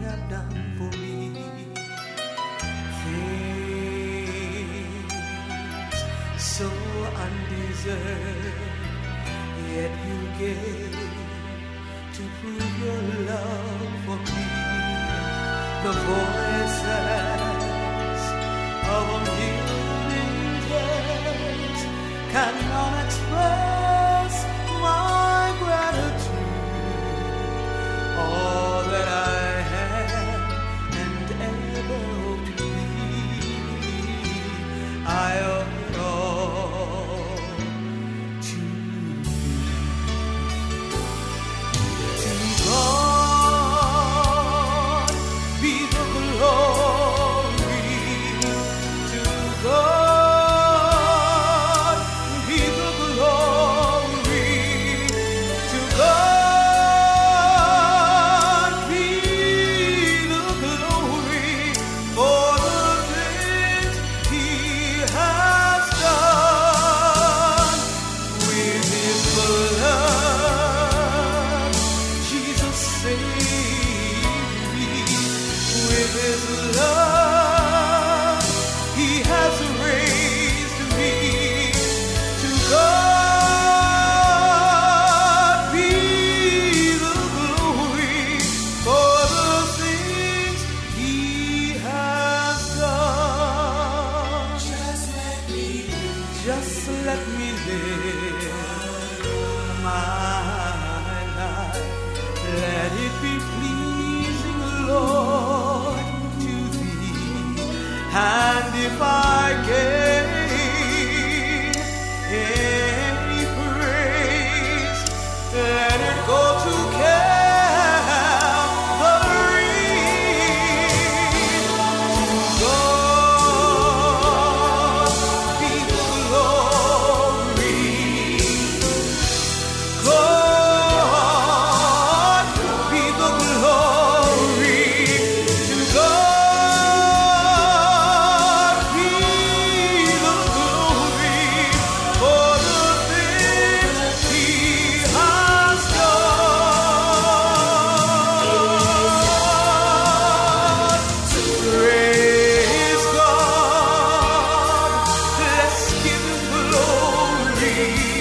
Have done for me? Things so undeserved, yet you gave to prove your love for me. The voices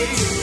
you.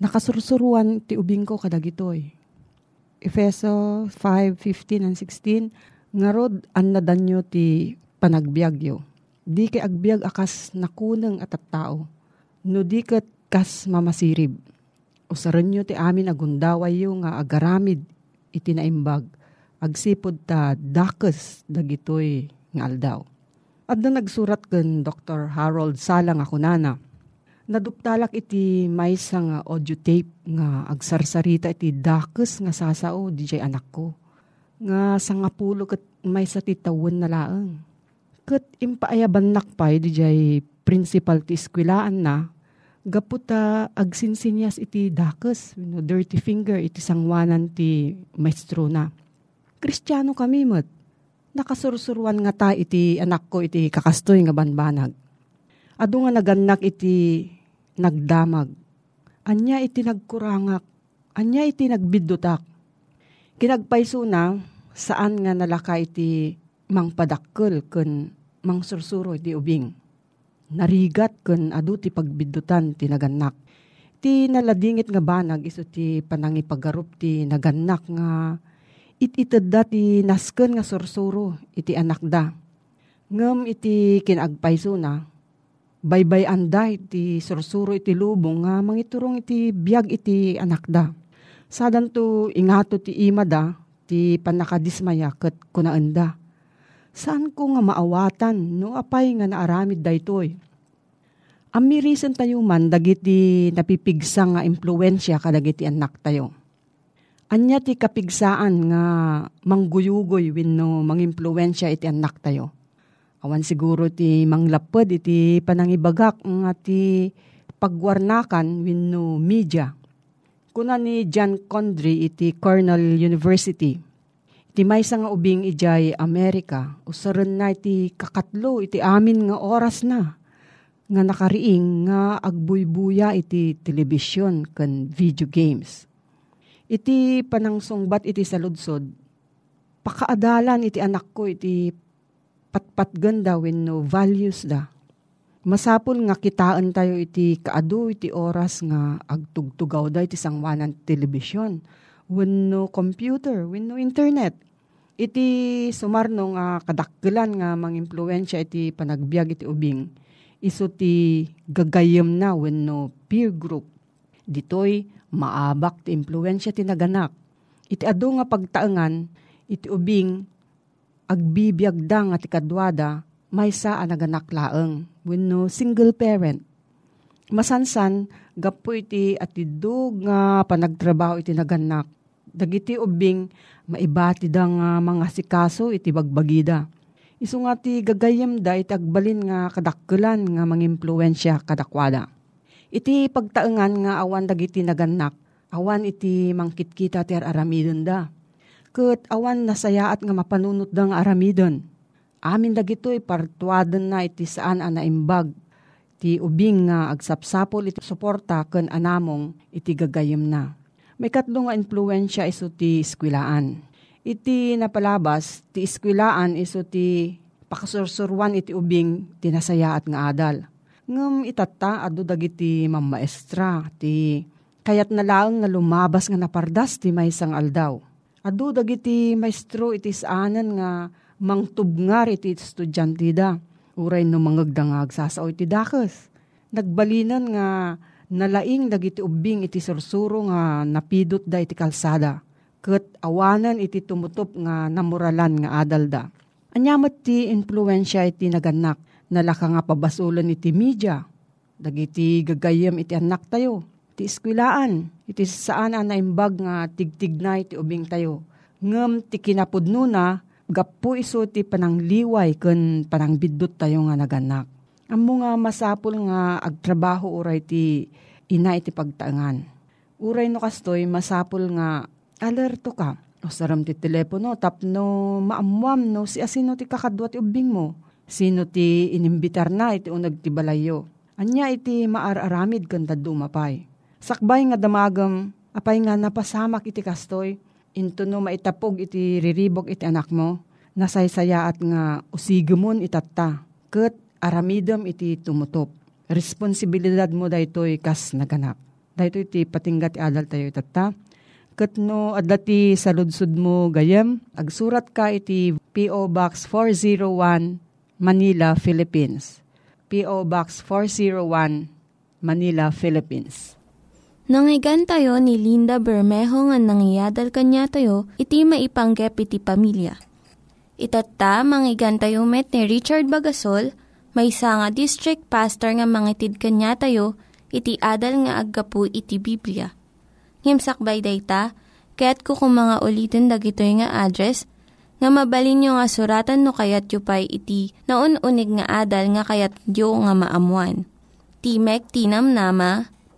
Nakasursuruan ti ubing ko kadagitoy. Efeso 5:15 and 16 ngarod an nadanyo ti panagbiagyo. Di kay agbiag akas nakunang at tao. No di kat kas mamasirib. Usaran nyo ti amin agundaway yo nga agaramid iti naimbag. Agsipod ta dakes dagitoy nga aldaw. At na nagsurat ken Dr. Harold Salang ako nana. Naduptalak iti maysa nga audio tape nga agsarsarita iti dakes nga sasao jay anak ko. Nga sangapulo kat maysa ti tawon na laeng. Kat impaayaban nakpay jay principal ti eskwilaan na gaputa agsinsinyas iti dakes, you know, dirty finger iti sangwanan ti maestro na. Kristiyano kami met nakasursuruan nga ta iti anak ko iti kakastoy nga banbanag. Ado nga naganak iti nagdamag. Anya iti nagkurangak. Anya iti nagbidutak. Kinagpaiso na saan nga nalaka iti mangpadakkel ken mangsursuro iti ubing. Narigat ken adu ti pagbidutan ti naganak. Ti naladingit nga banag iso ti panangipagarup ti naganak nga it ited da ti nasken nga sursuro iti anak da. Ngem iti kinagpaiso na, baybay anda iti sursuro iti lubong nga mangiturong iti biag iti anak da. Sadan to ingato ti ima da, ti panakadismaya ket kunaan da. Saan ko nga maawatan no apay nga naaramid daytoy. Amirisan tayo man dagiti napipigsa nga impluensya kadagiti anak tayo Anya ti kapigsaan nga mangguyugoy wenno mangimpluwensya iti anak tayo. Awan siguro ti manglapod iti panangibagak nga ti pagwarnakan wenno media. Kuna ni John Condry iti Cornell University. Iti maysa nga ubing ijay Amerika, usaran na iti kakatlo iti amin nga oras na nga nakariing nga agbuybuya iti telebisyon kan video games iti panangsungbat iti saludsod, pakaadalan iti anak ko iti patpatgan da no values da. Masapul nga kitaan tayo iti kaadu iti oras nga agtugtugaw da iti sangwanan telebisyon. Wenno computer, wenno internet. Iti sumarno nga kadakkelan nga mangimpluwensya iti panagbiag iti ubing. Iso ti gagayem na wenno peer group. Ditoy maabak ti impluensya ti naganak. Iti adu nga pagtaengan, iti ubing, agbibiyag da nga ti kadwada, may sa naganak laeng, wenno single parent. Masansan, gapo iti atidug nga panagtrabaho iti naganak. Dagiti ubing, maibati da nga mga sikaso iti bagbagida. Isu nga ti gagayem da iti agbalin nga kadakkelan nga mangimpluensya kadakwada Iti pagtaengan nga awan dagiti naganak, awan iti mangkitkita ti aramidon da. Kat awan nasayaat nga mapanunot da nga aramidon. Amin dagitoy partuaden na iti saan ana imbag ti ubing nga agsapsapol iti suporta ken anamong iti gagayem na. May katlo nga influensya iso ti eskwilaan. Iti napalabas, ti eskwilaan iso ti pakasursurwan iti ubing tinasayaat nga adal ngem itata adu dagiti mammaestra ti kayat na lang nga lumabas nga napardas ti maysang aldaw. Adu dagiti maestro iti saanan nga mangtubngar iti estudyante da. Uray no mangagdangag sasao iti dakes. Nagbalinan nga nalaing dagiti ubing iti sursuro nga napidot da iti kalsada. Kat awanan iti tumutop nga namuralan nga adal da. Anyamat ti influensya iti naganak nalaka nga pabasulan iti media. Dagiti gagayam iti anak tayo. Iti eskwilaan. Iti saan na imbag nga tigtignay iti ubing tayo. Ngem ti kinapudno na gapu iso ti panangliway ken panangbidot tayo nga naganak. Amo nga masapul nga agtrabaho oray ti ina iti pagtaangan. Uray no kastoy, masapul nga, alerto ka. O saram ti telepono, tapno maamuam no, si asino ti kakadwa ti ubing mo. Sino ti inimbitar na iti unag ti balayo. Anya iti maararamid kanda dumapay. Sakbay nga damagam, apay nga napasamak iti kastoy, into no maitapog iti riribok iti anak mo, nasaysayaat nga usigumon itatta, ket aramidam iti tumutop. Responsibilidad mo daytoy kas naganap. Daytoy iti patinggat adal tayo itatta. Ket no adlati sa ludsud mo gayem, agsurat ka iti P.O. Box 401 Manila, Philippines. P.O. Box 401 Manila, Philippines. Nangyigan tayo ni Linda Bermejo nga nangyadal kanya tayo, iti maipanggep iti pamilya. Itatta, manggigan tayo met ni Richard Bagasol, may nga district pastor nga mangitid kanya tayo, iti adal nga aggapu iti Biblia. Ngimsakbay dayta, kaya't kukumanga ulitin dagito nga address nga mabalin nga suratan no kayat yu pa'y iti na unig nga adal nga kayat yu nga maamuan. Timek Tinam Nama,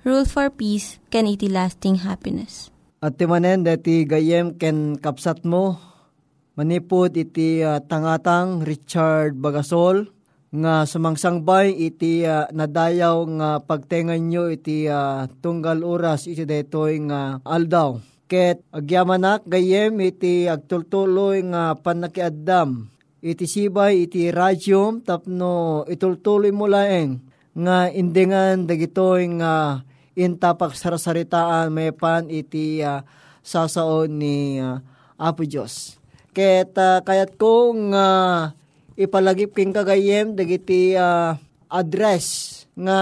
Rule for Peace, can iti lasting happiness. At timanen dati gayem ken kapsat mo, manipod iti uh, tangatang Richard Bagasol, nga sumangsangbay iti uh, nadayaw nga pagtengan nyo iti uh, tunggal oras iti daytoy nga aldaw Ket agyamanak gayem iti agtultuloy nga panakiaddam. Iti sibay iti radyom tapno itultuloy mo laeng nga indingan dagitoy nga intapak sarasaritaan may pan iti uh, sasaon ni uh, Apo Diyos. Ket uh, kayat kong uh, ipalagip king kagayem dagiti uh, address nga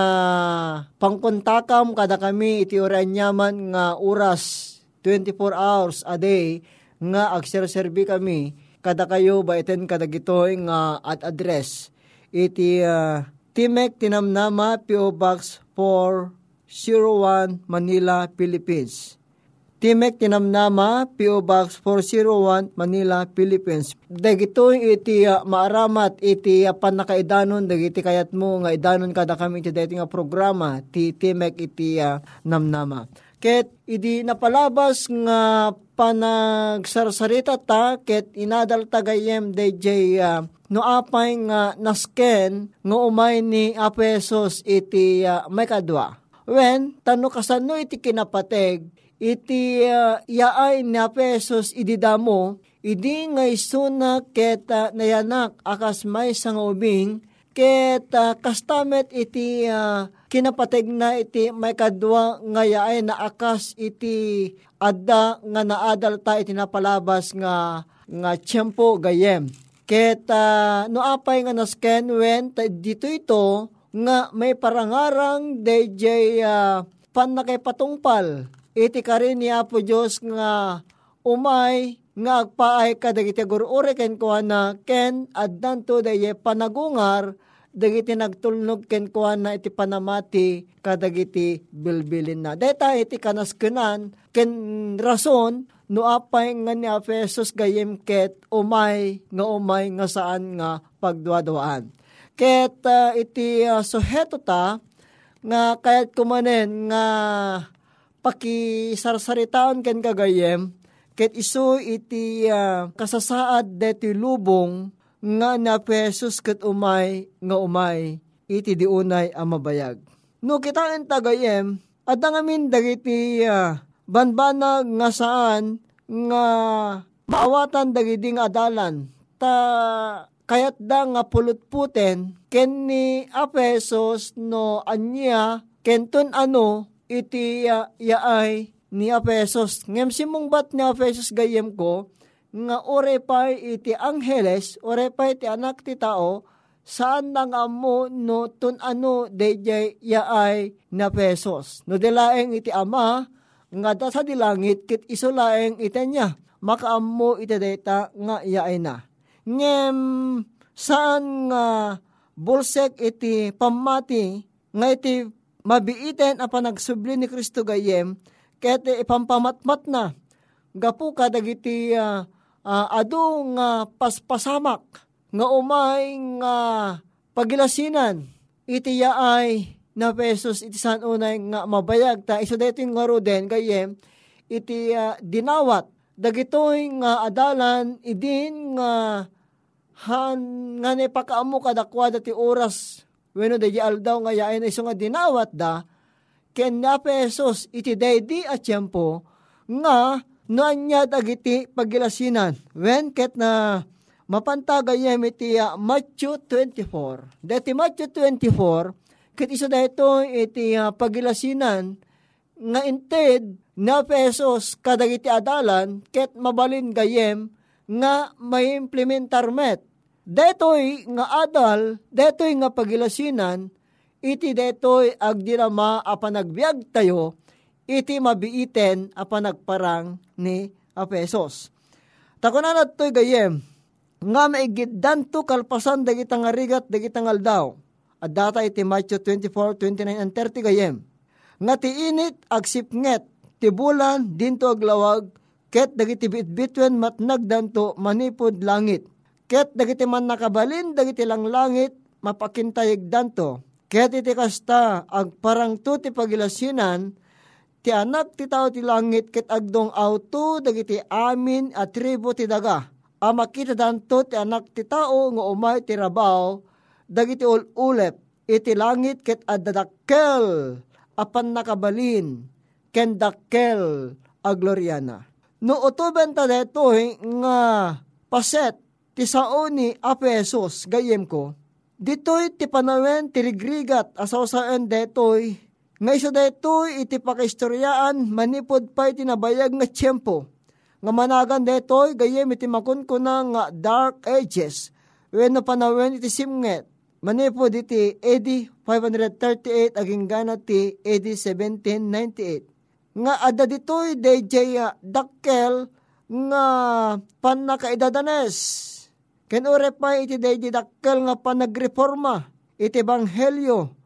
pangkontakam kada kami iti oranyaman nga oras 24 hours a day nga agserserbi kami kada kayo ba iten kadagitoy nga at address iti uh, Timek Tinamnama PO Box 401 Manila, Philippines. Timek Tinamnama PO Box 401 Manila, Philippines. Dagitoy iti uh, maaramat iti uh, panakaidanon dagiti kayat mo nga idanon kada kami iti dating nga programa ti Timek iti uh, Namnama. Ket idi napalabas nga panagsarsarita ta ket inadal tagayem DJ uh, no apay nga nasken nga umay ni Apesos iti uh, may kadwa. When tano kasano iti kinapateg iti uh, yaay ni Apesos ididamo idi nga isuna ket uh, nayanak akas may sangubing ket uh, kastamet iti uh, kinapateg na iti may kadwa nga yaay na akas iti adda nga naadal ta iti napalabas nga nga tiyempo gayem. Ket uh, no apay nga nasken when dito ito nga may parangarang DJ uh, pan na kay patungpal iti karin ni Apo Diyos nga umay nga agpaay kadagiti gurure ken kuana ken addan to daye panagungar dagiti nagtulnog ken kuan na iti panamati kadagiti bilbilin na. Deta iti kanaskenan ken rason no apay nga ni Efesos gayem ket umay nga umay nga saan nga pagduadwaan. Ket uh, iti uh, suheto ta nga kayat kumanen nga pakisarsaritaan ken kagayem ket isu iti uh, kasasaad deti lubong nga na pesos ket umay nga umay iti diunay ang mabayag. No kita ang tagayem, at ang amin dagiti uh, banbanag nga saan nga maawatan dagiti nga adalan. Ta kayat da nga pulutputen ken ni Apesos no anya kenton ano iti uh, yaay ni Apesos. Ngem simong bat ni Apesos gayem ko, nga orepay iti angheles, orepay iti anak ti tao, saan nang amo no tun ano DJ yaay na pesos. No delaeng iti ama, nga da sa dilangit kit isolaeng itenya makaammo iti data nga iyaay na. Ngem saan nga bulsek iti pamati nga iti mabiiten a panagsubli ni Kristo gayem ket ipampamatmat na. Gapu ka dagiti uh, uh, adu nga paspasamak nga umay nga pagilasinan. Iti yaay na pesos iti san unay nga mabayag ta. Iso dito nga roden gayem iti uh, dinawat. Dagitoy nga adalan idin nga han nga ne pakaamo kadakwa dati oras. Wenno di aldaw nga yaay na iso nga dinawat da ken na pesos iti daydi at tiyempo nga noanya dagiti pagilasinan. Wen ket na mapantagayem iti uh, Matthew 24 dati Matthew 24 ket iso dayto iti uh, pagilasinan nga inted na pesos kadagiti adalan ket mabalin gayem nga may implementar met. Detoy nga adal, detoy nga pagilasinan, iti detoy agdirama a panagbiag tayo, iti mabiiten a panagparang ni a pesos. Takunan to'y gayem, nga maigiddan to kalpasan dagitang arigat dagitang aldaw. At data iti Matthew 24, 29 and 30 gayem. Nga ti init agsipnget ti bulan dinto aglawag ket dagiti bitbitwen matnagdan to manipod langit. Ket dagiti man nakabalin dagiti lang langit mapakintayig danto. Ket iti kasta agparang ti pagilasinan ti anak ti tao ti langit ket agdong auto dagiti amin at tribo ti daga. A makita danto ti anak ti tao nga umay ti rabaw dagiti ululep iti langit ket adadakkel apan nakabalin ken dakkel a gloriana. No utuben ta detoy nga paset ti sao ni Apesos gayem ko, ditoy ti panawen ti rigrigat asaw saan detoy. Nga iso detoy iti pakahistoryaan manipod pa iti nabayag nga tiyempo. Nga managan detoy gayem iti makon ko na nga dark ages when no panawen iti simnget. Manipod iti AD 538 aging gana ti AD 1798 nga ada ditoy DJ dakkel nga panakaidadanes. Ken pa iti DJ dakkel nga panagreforma iti banghelyo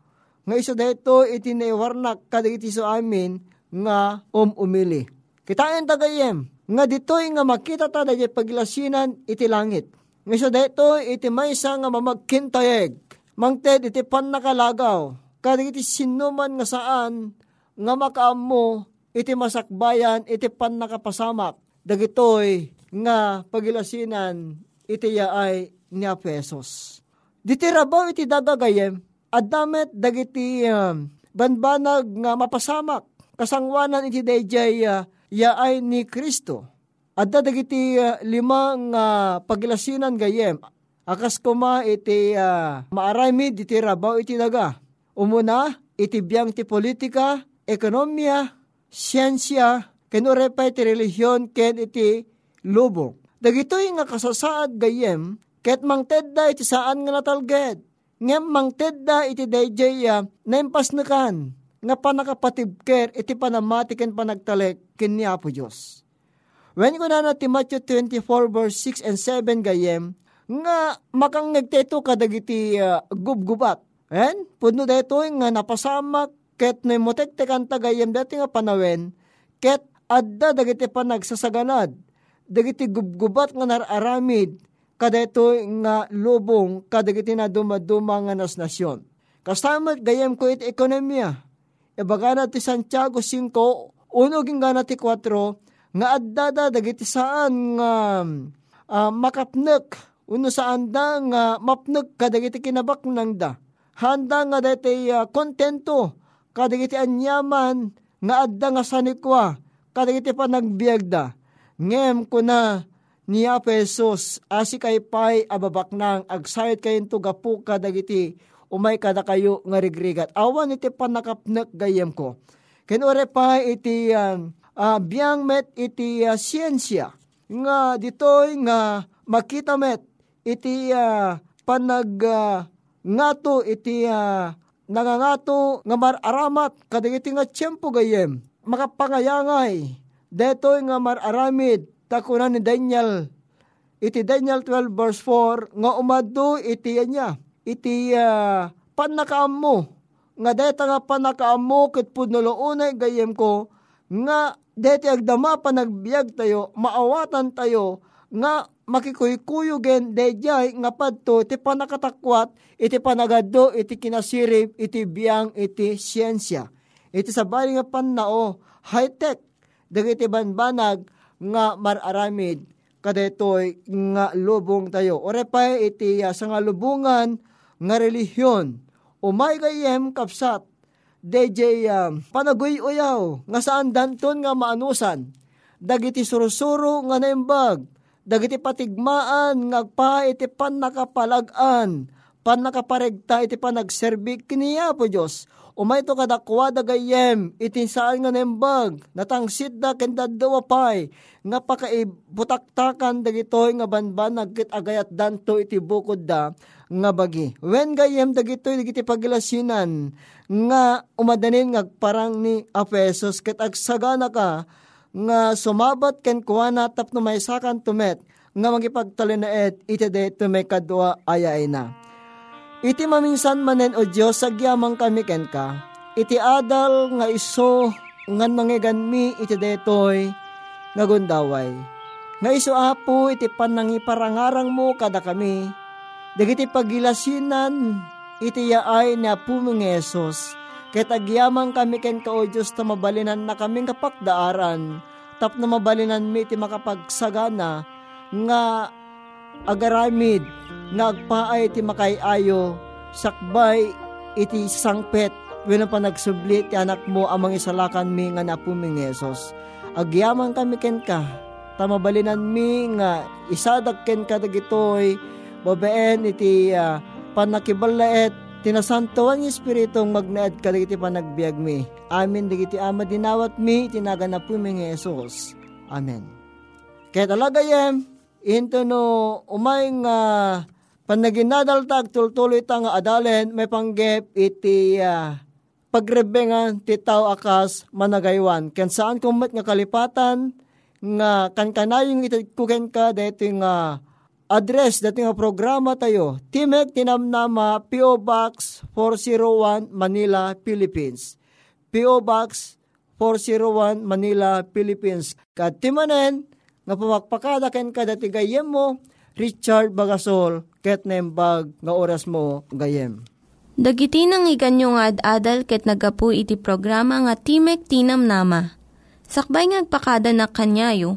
nga iso dito iti naiwarnak kadagiti so amin nga umumili. Kitain tagayem nga ditoy nga makita ta dayay paglasinan iti langit. Nga iso dito iti maysa nga mamagkintayeg. Mangted iti pannakalagaw kadagiti sinuman nga saan nga makaammo iti masakbayan, iti pan nakapasamak, dagitoy nga pagilasinan, iti yaay ni pesos. Diti rabaw iti dagagayem, adamet dagiti um, banbanag nga mapasamak, kasangwanan iti dayjay uh, yaay ni Kristo. Adda dagiti uh, lima nga pagilasinan gayem, akas kuma iti uh, maaramid iti rabaw iti daga. Umuna, iti biyang ti politika, ekonomiya, siyensya, kenurepay ti relihiyon ken iti lubong. Dagitoy nga kasasaad gayem, ket mangtedda iti saan nga natalged. Ngem mangtedda iti dayjaya na impasnakan, nga panakapatibker iti panamati ken panagtalek ken ni Apo Diyos. When ko na ti Matthew 24 verse 6 and 7 gayem, nga makang nagteto kadagiti uh, gubgubat. En, pudno detoy nga napasamak ket no motekte kan tagayem dati nga panawen, ket adda dagiti panagsasaganad, dagiti gubgubat nga nararamid, kadeto nga lubong kadagiti na dumaduma nga nas nasyon. Kastamat gayem ko iti ekonomiya. Ibaga ti Santiago 5, uno gingana ti 4, nga addada dagiti saan nga uh, makapnek, uno saan da nga mapnek kadagiti kinabak nang da. Handa nga dati uh, kontento kadagiti anyaman nga adda nga sanikwa, kadagiti pa nagbiagda. Ngem ko na ni Apesos asi kay pay ababak nang agsayot kayo to gapu kadagiti umay kada kayo nga rigrigat. Awan iti panakapnek gayem ko. Kinure pa iti uh, uh, biyang met iti uh, siyensya nga ditoy nga makita met iti uh, panag uh, ngato iti uh, nangangato nga mararamat kadagiti nga tiyempo gayem makapangayangay. Detoy nga mararamid takunan ni Daniel. Iti Daniel 12 verse 4 nga umado iti niya. Iti uh, panakaam mo. Nga deta nga panakaam mo ket pudnolounay gayem ko nga deti agdama panagbiag tayo, maawatan tayo, nga makikuykuyugen dejay nga padto iti panakatakwat, iti panagado, iti kinasirip, iti biyang, iti siyensya. Iti sabali nga pannao, high-tech, dagiti banbanag nga mararamid kadetoy nga lubong tayo. Ore pa iti uh, sa nga lubungan nga relihiyon. Umay kayem kapsat DJ um, panagoy uyaw nga saan danton nga maanusan. Dagiti surusuro nga naimbag. Dagiti patigmaan nga pa iti pan nakapalagan. Pan nakaparegta iti panagserbik kiniya po Diyos. Umay to kadakwa dagayem iti saan nga naimbag. Natangsit da kenda pay nga pakaibutaktakan dagitoy nga banban nagkit agayat danto iti bukod da nga bagi. When gayem dagitoy dagiti pagilasinan nga umadanin nga parang ni Apesos ket agsagana ka nga sumabat ken kuana tapno may sakan tumet nga magipagtalinaet iti deto may kadwa ayay na. Iti maminsan manen o Diyos sagyamang kami ken ka. Iti adal nga iso nga nangigan mi iti detoy nga gundaway. Nga iso apo iti panangiparangarang mo kada kami. Dagiti pagilasinan iti yaay na pumong Yesus. Ket agyaman kami ken kao Diyos ta mabalinan na kaming kapakdaaran. Tap na mabalinan mi iti makapagsagana nga agaramid nga agpaay iti makayayo sakbay iti sangpet wenno pa nagsubli ti anak mo amang isalakan mi nga napuming Yesus agyaman kami ken ka tamabalinan mi nga isadag ken ka dagitoy babeen iti uh, panakibalaet tinasantawan ng Espiritong magnaad ka dagiti panagbiag mi. Amin dagiti ama dinawat mi tinaganap po mi Yesus. Amen. Kaya talaga yem, into no umay nga panaginadaltag tultuloy ta nga adalen may panggep iti uh, pagrebengan ti tao akas managaywan. Ken saan kumat nga kalipatan nga kankanayong itikuken ka dito nga address dati nga programa tayo. Timek Tinamnama PO Box 401 Manila, Philippines. PO Box 401 Manila, Philippines. Kat timanen nga pumakpakada ken kada ti gayem mo Richard Bagasol ket nembag nga oras mo gayem. Dagiti nang iganyo nga ad-adal ket nagapu iti programa nga Timek Tinam Nama. Sakbay ngagpakada na kanyayo,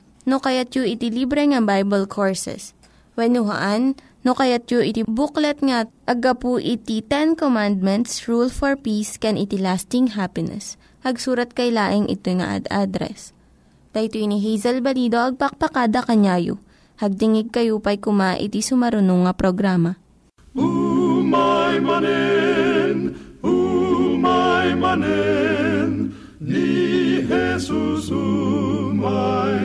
no kayat yu iti libre nga Bible Courses. When no kayat yu iti booklet nga agapu iti Ten Commandments, Rule for Peace, can iti lasting happiness. Hagsurat kay laing ito nga ad address. Daito ini Hazel Balido, agpakpakada kanyayo. Hagdingig kayo pa'y kuma iti sumarunong nga programa. Umay manen, umay manen, ni Jesus umay